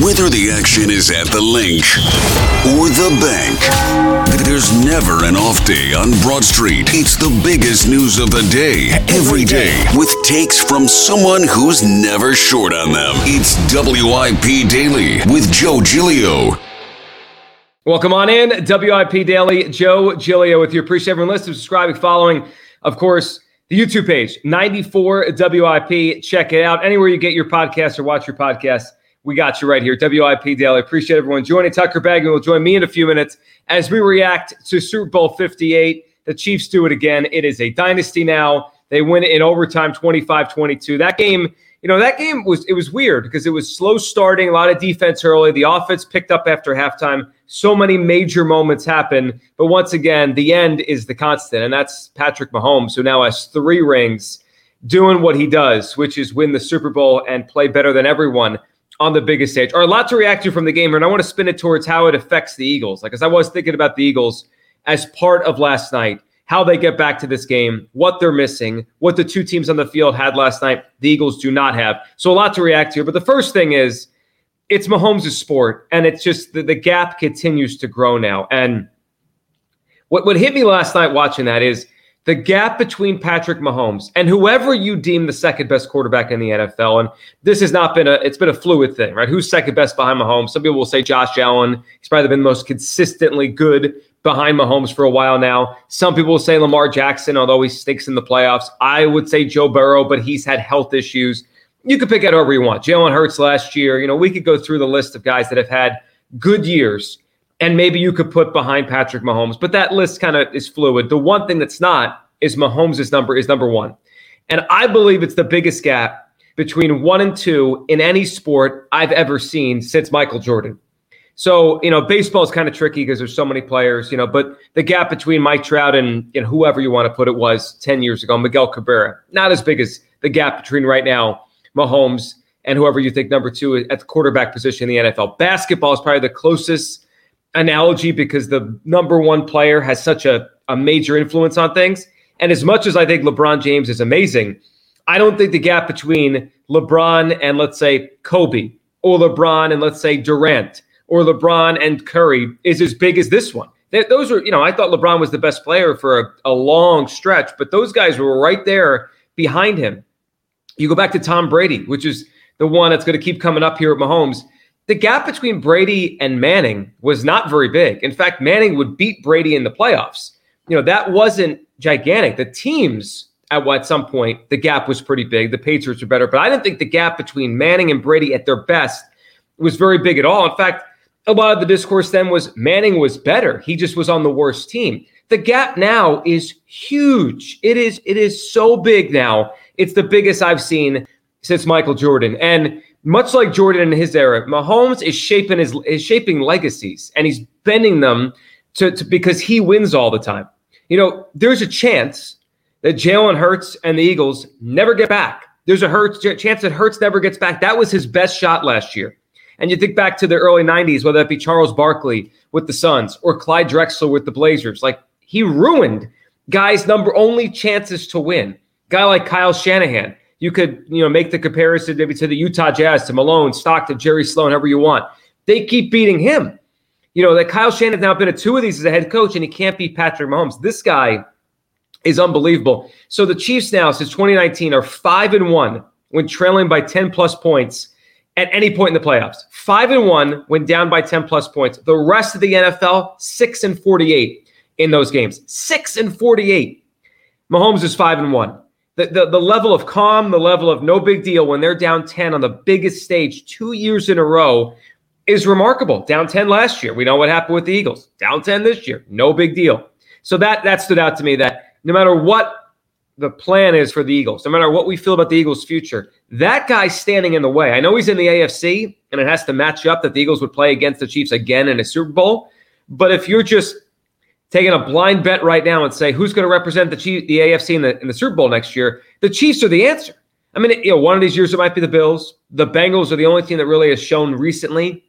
Whether the action is at the Linc or the bank, there's never an off day on Broad Street. It's the biggest news of the day, every day, with takes from someone who's never short on them. It's WIP Daily with Joe Giglio. Welcome on in, WIP Daily. Joe Giglio with you. Appreciate everyone listening, subscribing, following. Of course, the YouTube page, 94 WIP. Check it out. Anywhere you get your podcast or watch your podcast, we got you right here. WIP Daily. Appreciate everyone joining. Tucker Bagley will join me in a few minutes as we react to Super Bowl 58. The Chiefs do it again. It is a dynasty now. They win it in overtime 25 22. That game, you know, that game was it was weird because it was slow starting, a lot of defense early. The offense picked up after halftime. So many major moments happen. But once again, the end is the constant, and that's Patrick Mahomes, who now has three rings doing what he does, which is win the Super Bowl and play better than everyone on the biggest stage. Or a lot to react to from the game, and I want to spin it towards how it affects the Eagles. Like as I was thinking about the Eagles as part of last night, how they get back to this game, what they're missing, what the two teams on the field had last night, the Eagles do not have. So a lot to react to. But the first thing is it's Mahomes' sport, and it's just the, the gap continues to grow now. And what, what hit me last night watching that is the gap between Patrick Mahomes and whoever you deem the second best quarterback in the NFL. And this has not been a it's been a fluid thing, right? Who's second best behind Mahomes? Some people will say Josh Allen. He's probably been the most consistently good behind Mahomes for a while now. Some people will say Lamar Jackson, although he stinks in the playoffs. I would say Joe Burrow, but he's had health issues. You could pick it whoever you want. Jalen Hurts last year. You know, we could go through the list of guys that have had good years and maybe you could put behind Patrick Mahomes, but that list kind of is fluid. The one thing that's not is Mahomes' number is number one. And I believe it's the biggest gap between one and two in any sport I've ever seen since Michael Jordan. So, you know, baseball is kind of tricky because there's so many players, you know, but the gap between Mike Trout and you know, whoever you want to put it was 10 years ago, Miguel Cabrera, not as big as the gap between right now, Mahomes and whoever you think number two at the quarterback position in the NFL. Basketball is probably the closest analogy because the number one player has such a, a major influence on things. And as much as I think LeBron James is amazing, I don't think the gap between LeBron and let's say Kobe or LeBron and let's say Durant or LeBron and Curry is as big as this one. Those are, you know, I thought LeBron was the best player for a, a long stretch, but those guys were right there behind him. You go back to Tom Brady, which is the one that's going to keep coming up here at Mahomes the gap between Brady and Manning was not very big. In fact, Manning would beat Brady in the playoffs. You know, that wasn't gigantic. The teams at at some point, the gap was pretty big. The Patriots were better, but I didn't think the gap between Manning and Brady at their best was very big at all. In fact, a lot of the discourse then was Manning was better. He just was on the worst team. The gap now is huge. It is it is so big now. It's the biggest I've seen since Michael Jordan. And much like Jordan in his era, Mahomes is shaping his is shaping legacies and he's bending them to, to because he wins all the time. You know, there's a chance that Jalen Hurts and the Eagles never get back. There's a Hurts chance that Hurts never gets back. That was his best shot last year. And you think back to the early 90s, whether that be Charles Barkley with the Suns or Clyde Drexler with the Blazers. Like he ruined guys' number only chances to win. Guy like Kyle Shanahan. You could, you know, make the comparison maybe to the Utah Jazz, to Malone, Stockton, Jerry Sloan, however you want. They keep beating him. You know, that Kyle Shanahan's now been at two of these as a head coach, and he can't beat Patrick Mahomes. This guy is unbelievable. So the Chiefs now, since 2019, are five and one when trailing by 10 plus points at any point in the playoffs. Five and one when down by 10 plus points. The rest of the NFL, six and 48 in those games. Six and 48. Mahomes is five and one. The, the, the level of calm, the level of no big deal when they're down 10 on the biggest stage two years in a row is remarkable. Down 10 last year. We know what happened with the Eagles. Down 10 this year. No big deal. So that that stood out to me that no matter what the plan is for the Eagles, no matter what we feel about the Eagles' future, that guy's standing in the way. I know he's in the AFC and it has to match up that the Eagles would play against the Chiefs again in a Super Bowl. But if you're just taking a blind bet right now and say who's going to represent the Chief, the AFC in the, in the Super Bowl next year, the Chiefs are the answer. I mean, you know, one of these years it might be the Bills. The Bengals are the only team that really has shown recently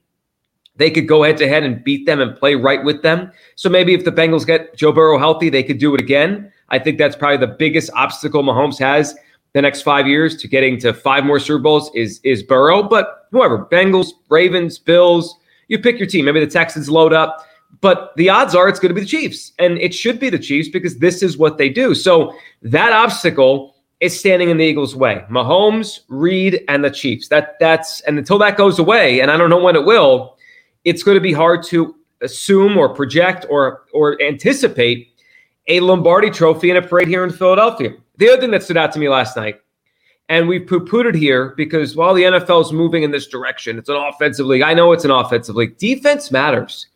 they could go head to head and beat them and play right with them. So maybe if the Bengals get Joe Burrow healthy, they could do it again. I think that's probably the biggest obstacle Mahomes has the next five years to getting to five more Super Bowls is is Burrow. But whoever, Bengals, Ravens, Bills, you pick your team. Maybe the Texans load up. But the odds are it's going to be the Chiefs. And it should be the Chiefs because this is what they do. So that obstacle is standing in the Eagles' way. Mahomes, Reid, and the Chiefs. That that's and until that goes away, and I don't know when it will, it's going to be hard to assume or project or or anticipate a Lombardi trophy in a parade here in Philadelphia. The other thing that stood out to me last night, and we poo pooed it here because while the NFL is moving in this direction, it's an offensive league. I know it's an offensive league. Defense matters.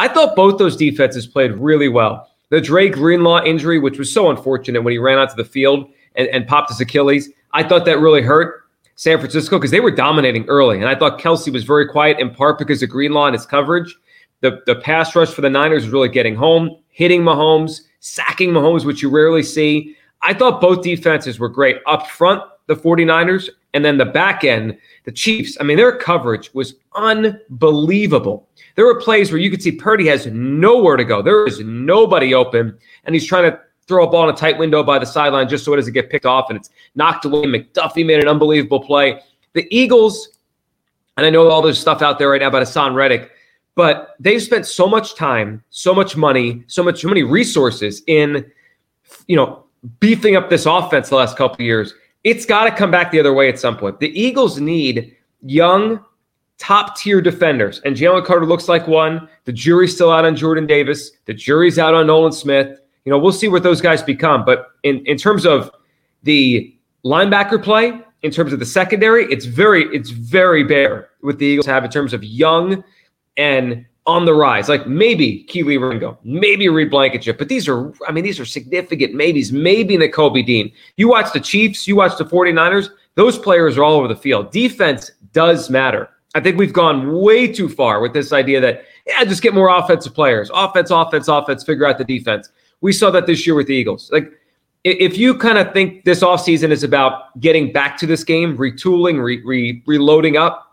I thought both those defenses played really well. The Dre Greenlaw injury, which was so unfortunate when he ran onto the field and, and popped his Achilles, I thought that really hurt San Francisco because they were dominating early. And I thought Kelce was very quiet in part because of Greenlaw and his coverage. The, the pass rush for the Niners was really getting home, hitting Mahomes sacking Mahomes, which you rarely see. I thought both defenses were great. Up front, the 49ers, and then the back end, the Chiefs. I mean, their coverage was unbelievable. There were plays where you could see Purdy has nowhere to go. There is nobody open, and he's trying to throw a ball in a tight window by the sideline just so it doesn't get picked off, and it's knocked away. McDuffie made an unbelievable play. The Eagles, and I know all there's stuff out there right now about Haason Reddick. But they've spent so much time, so much money, so much so many resources in, you know, beefing up this offense the last couple years. It's got to come back the other way at some point. The Eagles need young, top tier defenders, and Jalen Carter looks like one. The jury's still out on Jordan Davis. The jury's out on Nolan Smith. You know, we'll see what those guys become. But in in terms of the linebacker play, in terms of the secondary, it's very it's very bare what the Eagles have in terms of young and on the rise. Like maybe Kelee Ringo, maybe Reed Blankenship, but these are, I mean, these are significant maybes. Maybe Nakobe Dean. You watch the Chiefs, you watch the 49ers, those players are all over the field. Defense does matter. I think we've gone way too far with this idea that, yeah, just get more offensive players. Offense, offense, offense, figure out the defense. We saw that this year with the Eagles. Like, if you kind of think this offseason is about getting back to this game, retooling, re- re- reloading up,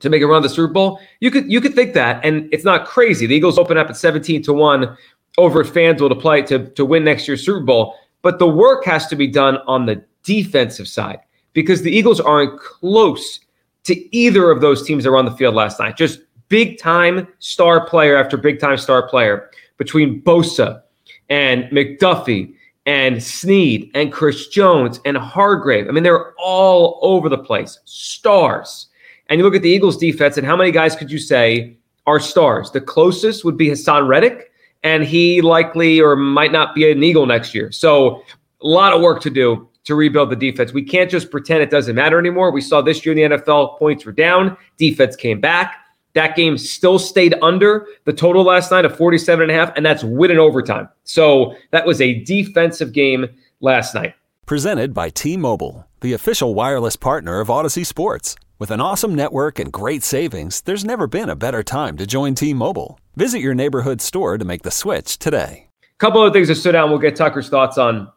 to make a run the Super Bowl. You could you could think that, and it's not crazy. The Eagles open up at 17 to 1 over at FanDuel to play to, to win next year's Super Bowl. But the work has to be done on the defensive side because the Eagles aren't close to either of those teams that were on the field last night. Just big time star player after big time star player between Bosa and McDuffie and Sneed and Chris Jones and Hargrave. I mean, they're all over the place. Stars. And you look at the Eagles defense, and how many guys could you say are stars? The closest would be Haason Reddick, and he likely or might not be an Eagle next year. So a lot of work to do to rebuild the defense. We can't just pretend it doesn't matter anymore. We saw this year in the NFL, points were down, defense came back. That game still stayed under the total last night of 47 and a half, and that's win in overtime. So that was a defensive game last night. Presented by T Mobile, the official wireless partner of Audacy Sports. With an awesome network and great savings, there's never been a better time to join T Mobile. Visit your neighborhood store to make the switch today. A couple of things that stood out, we'll get Tucker's thoughts on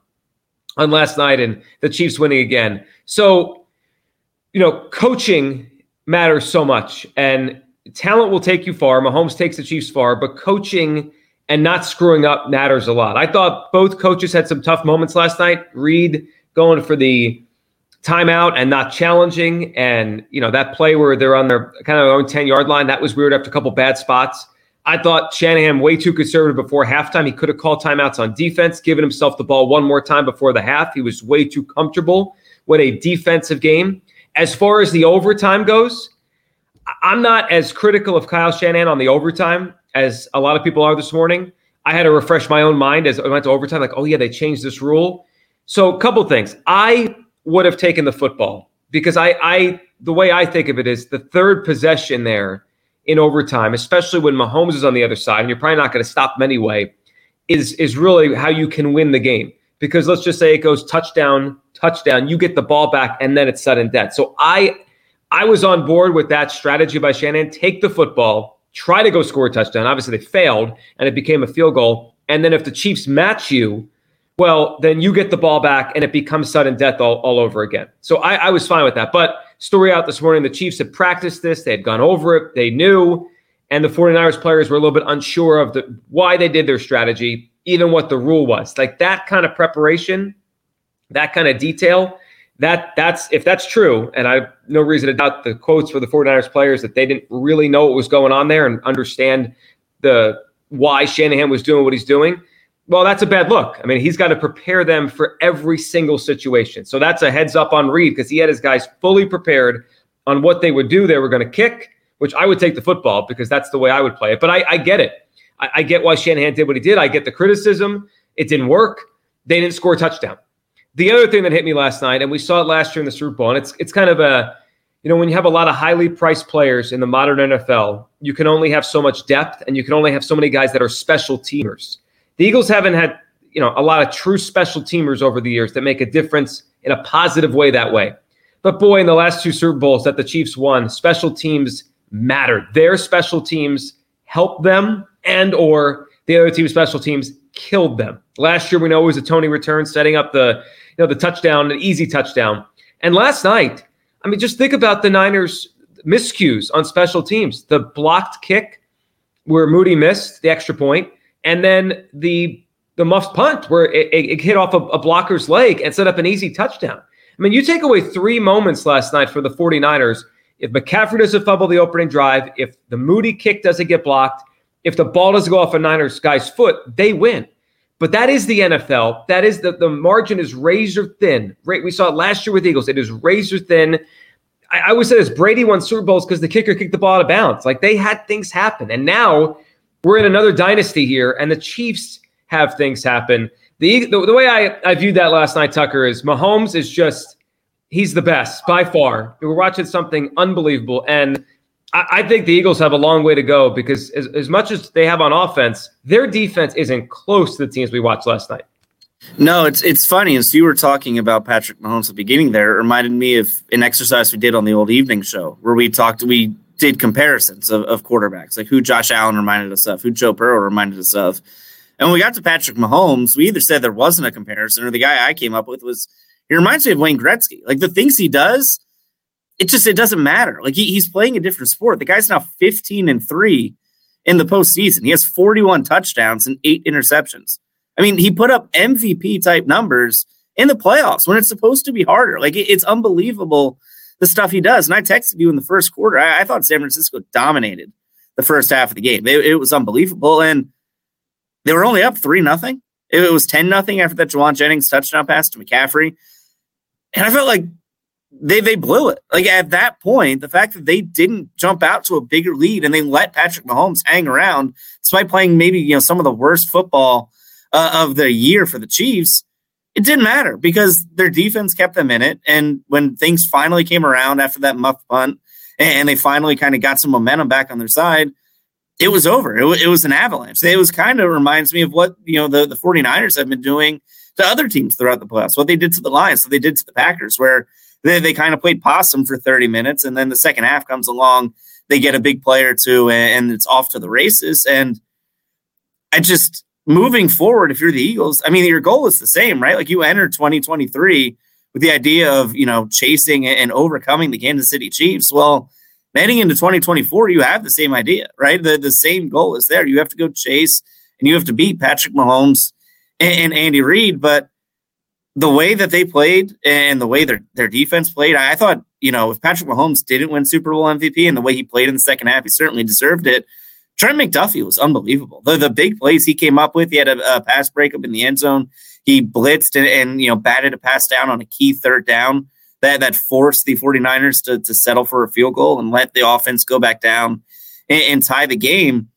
on last night and the Chiefs winning again. So, you know, coaching matters so much, and talent will take you far. Mahomes takes the Chiefs far, but coaching and not screwing up matters a lot. I thought both coaches had some tough moments last night. Reid going for the timeout and not challenging, and you know that play where they're on their kind of own ten yard line that was weird after a couple bad spots. I thought Shanahan way too conservative before halftime. He could have called timeouts on defense, given himself the ball one more time before the half. He was way too comfortable with a defensive game. As far as the overtime goes, I'm not as critical of Kyle Shanahan on the overtime as a lot of people are this morning. I had to refresh my own mind as I went to overtime, like, oh yeah, they changed this rule. So a couple things. I would have taken the football because I, I the way I think of it is the third possession there in overtime, especially when Mahomes is on the other side, and you're probably not going to stop him anyway, is is really how you can win the game. Because let's just say it goes touchdown, touchdown, you get the ball back, and then it's sudden death. So I I was on board with that strategy by Shannon. Take the football, try to go score a touchdown. Obviously, they failed, and it became a field goal. And then if the Chiefs match you, well, then you get the ball back, and it becomes sudden death all, all over again. So I, I was fine with that. But story out this morning the Chiefs had practiced this, they had gone over it, they knew, and the 49ers players were a little bit unsure of the why they did their strategy, even what the rule was. Like that kind of preparation, that kind of detail, that that's if that's true, and I have no reason to doubt the quotes for the 49ers players that they didn't really know what was going on there and understand the why Shanahan was doing what he's doing well, that's a bad look. I mean, he's got to prepare them for every single situation. So that's a heads up on Reid because he had his guys fully prepared on what they would do. They were going to kick, which I would take the football because that's the way I would play it. But I, I get it. I, I, get why Shanahan did what he did. I get the criticism. It didn't work. They didn't score a touchdown. The other thing that hit me last night, and we saw it last year in the Super Bowl, and it's it's kind of a, you know, when you have a lot of highly priced players in the modern NFL, you can only have so much depth, and you can only have so many guys that are special teamers. The Eagles haven't had, you know, a lot of true special teamers over the years that make a difference in a positive way that way. But boy, in the last two Super Bowls that the Chiefs won, special teams mattered. Their special teams helped them and or the other team's special teams killed them. Last year we know it was a Toney return setting up the you know the touchdown, an easy touchdown. And last night, I mean just think about the Niners miscues on special teams. The blocked kick where Moody missed the extra point and then the the muffed punt where it, it hit off a, a, blocker's leg and set up an easy touchdown. I mean, you take away three moments last night for the 49ers. If McCaffrey doesn't fumble the opening drive, if the Moody kick doesn't get blocked, if the ball doesn't go off a Niners guy's foot, they win. But that is the NFL. That is the, the margin is razor thin. We saw it last year with Eagles. It is razor thin. I, I always say this Brady won Super Bowls because the kicker kicked the ball out of bounds. Like they had things happen. And now we're in another dynasty here, and the Chiefs have things happen. The, the, the way I, I viewed that last night, Tucker, is Mahomes is just, he's the best by far. We're watching something unbelievable. And I, I think the Eagles have a long way to go because as, as much as they have on offense, their defense isn't close to the teams we watched last night. No, it's it's funny as you were talking about Patrick Mahomes at the beginning there. It reminded me of an exercise we did on the old evening show where we talked. We did comparisons of, of quarterbacks, like who Josh Allen reminded us of, who Joe Burrow reminded us of. And when we got to Patrick Mahomes, we either said there wasn't a comparison, or the guy I came up with was he reminds me of Wayne Gretzky. Like the things he does, it just it doesn't matter. Like he, he's playing a different sport. The guy's now 15 and three in the postseason. He has 41 touchdowns and eight interceptions. I mean, he put up MVP type numbers in the playoffs when it's supposed to be harder. Like it, it's unbelievable the stuff he does. And I texted you in the first quarter. I, I thought San Francisco dominated the first half of the game. It, it was unbelievable, and they were only up three nothing. It, was ten nothing after that Jauan Jennings touchdown pass to McCaffrey, and I felt like they they blew it. Like at that point, the fact that they didn't jump out to a bigger lead and they let Patrick Mahomes hang around, despite playing maybe you know some of the worst football uh, of the year for the Chiefs it didn't matter because their defense kept them in it. And when things finally came around after that muff punt and they finally kind of got some momentum back on their side, it was over. It, it was an avalanche. It was kind of reminds me of what, you know, the, the 49ers have been doing to other teams throughout the playoffs, what they did to the Lions, what they did to the Packers, where they, they kind of played possum for 30 minutes. And then the second half comes along, they get a big player or two, and, and it's off to the races. And I just, moving forward, if you're the Eagles, I mean, your goal is the same, right? Like you enter 2023 with the idea of, you know, chasing and overcoming the Kansas City Chiefs. Well, heading into 2024, you have the same idea, right? The, the same goal is there. You have to go chase and you have to beat Patrick Mahomes and, and Andy Reid. But the way that they played and the way their, their defense played, I thought, you know, if Patrick Mahomes didn't win Super Bowl MVP and the way he played in the second half, he certainly deserved it. Trent McDuffie was unbelievable. The, the big plays he came up with, he had a, a pass breakup in the end zone. He blitzed and, and, you know, batted a pass down on a key third down that, that forced the 49ers to, to settle for a field goal and let the offense go back down and, and tie the game.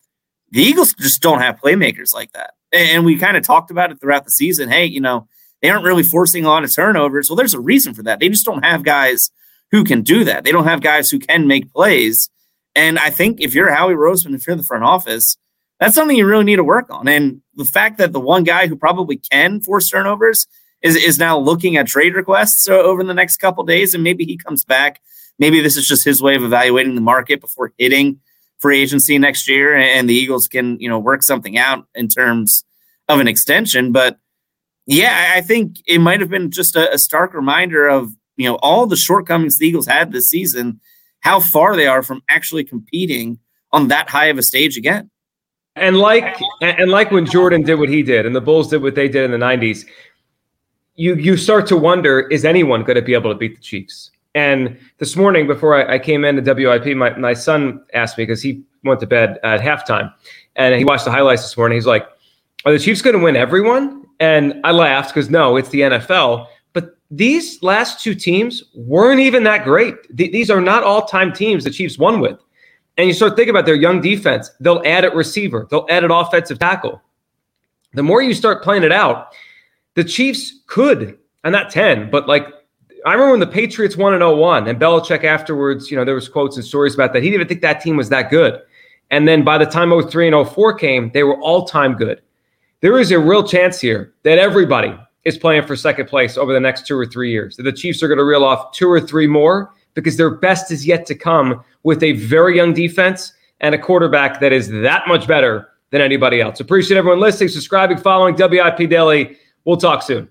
The Eagles just don't have playmakers like that. And, and we kind of talked about it throughout the season. Hey, you know, they aren't really forcing a lot of turnovers. Well, there's a reason for that. They just don't have guys who can do that. They don't have guys who can make plays. And I think if you're Howie Roseman, if you're the front office, that's something you really need to work on. And the fact that the one guy who probably can force turnovers is, is now looking at trade requests uh, over the next couple days, and maybe he comes back. Maybe this is just his way of evaluating the market before hitting free agency next year, and the Eagles can you know work something out in terms of an extension. But yeah, I think it might have been just a, a stark reminder of you know all the shortcomings the Eagles had this season how far they are from actually competing on that high of a stage again. And like and like when Jordan did what he did and the Bulls did what they did in the 90s, you you start to wonder is anyone going to be able to beat the Chiefs? And this morning before I, I came into WIP, my, my son asked me because he went to bed at halftime and he watched the highlights this morning. He's like, Are the Chiefs going to win everyone? And I laughed because no, it's the NFL these last two teams weren't even that great. Th- these are not all time teams the Chiefs won with. And you start thinking about their young defense, they'll add at receiver, they'll add at offensive tackle. The more you start playing it out, the Chiefs could, and not 10, but like I remember when the Patriots won in 01 and Belichick afterwards, you know, there was quotes and stories about that. He didn't even think that team was that good. And then by the time 03 and 04 came, they were all time good. There is a real chance here that everybody, is playing for second place over the next two or three years. The Chiefs are going to reel off two or three more because their best is yet to come with a very young defense and a quarterback that is that much better than anybody else. Appreciate everyone listening, subscribing, following WIP Daily. We'll talk soon.